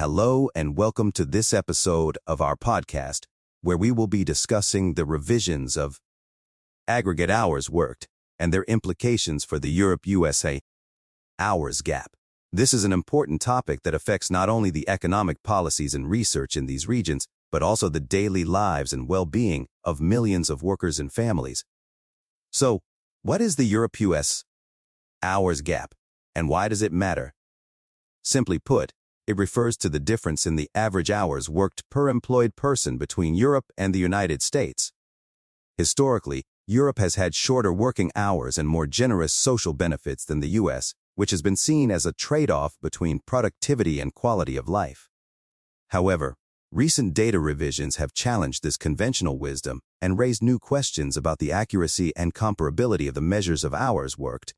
Hello and welcome to this episode of our podcast, where we will be discussing the revisions of aggregate hours worked and their implications for the Europe-USA hours gap. This is an important topic that affects not only the economic policies and research in these regions, but also the daily lives and well-being of millions of workers and families. So, what is the Europe-US hours gap, and why does it matter? Simply put, it refers to the difference in the average hours worked per employed person between Europe and the United States. Historically, Europe has had shorter working hours and more generous social benefits than the U.S., which has been seen as a trade-off between productivity and quality of life. However, recent data revisions have challenged this conventional wisdom and raised new questions about the accuracy and comparability of the measures of hours worked.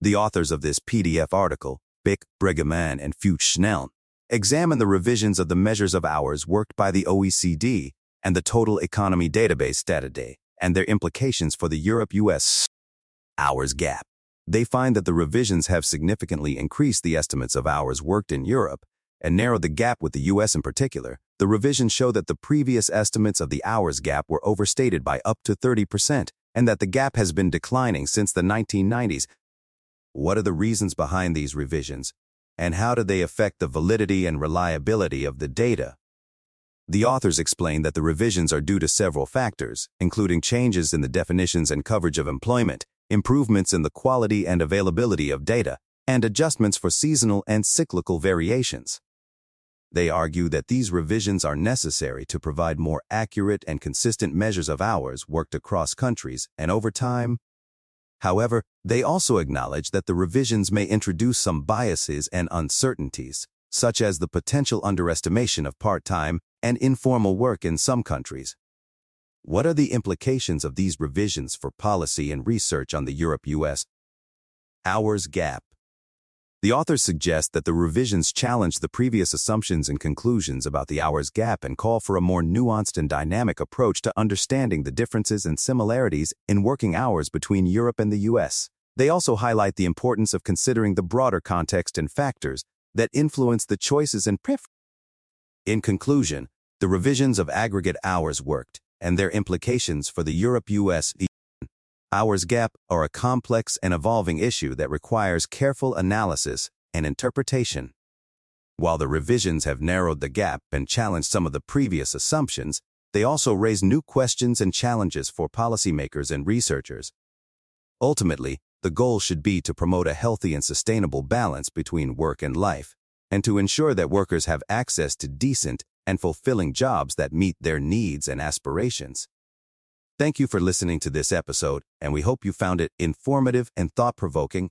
The authors of this PDF article Bick, Brüggemann, and Fuchs-Schündeln examine the revisions of the measures of hours worked by the OECD and the Total Economy Database Statidae and their implications for the Europe-US hours gap. They find that the revisions have significantly increased the estimates of hours worked in Europe and narrowed the gap with the US in particular. The revisions show that the previous estimates of the hours gap were overstated by up to 30% and that the gap has been declining since the 1990s what are the reasons behind these revisions? And how do they affect the validity and reliability of the data? The authors explain that the revisions are due to several factors, including changes in the definitions and coverage of employment, improvements in the quality and availability of data, and adjustments for seasonal and cyclical variations. They argue that these revisions are necessary to provide more accurate and consistent measures of hours worked across countries and over time, However, they also acknowledge that the revisions may introduce some biases and uncertainties, such as the potential underestimation of part-time and informal work in some countries. What are the implications of these revisions for policy and research on the Europe-US hours gap? The authors suggest that the revisions challenge the previous assumptions and conclusions about the hours gap and call for a more nuanced and dynamic approach to understanding the differences and similarities in working hours between Europe and the U.S. They also highlight the importance of considering the broader context and factors that influence the choices and preferences. In conclusion, the revisions of aggregate hours worked and their implications for the Europe-US hours gap are a complex and evolving issue that requires careful analysis and interpretation. While the revisions have narrowed the gap and challenged some of the previous assumptions, they also raise new questions and challenges for policymakers and researchers. Ultimately, the goal should be to promote a healthy and sustainable balance between work and life, and to ensure that workers have access to decent and fulfilling jobs that meet their needs and aspirations. Thank you for listening to this episode, and we hope you found it informative and thought-provoking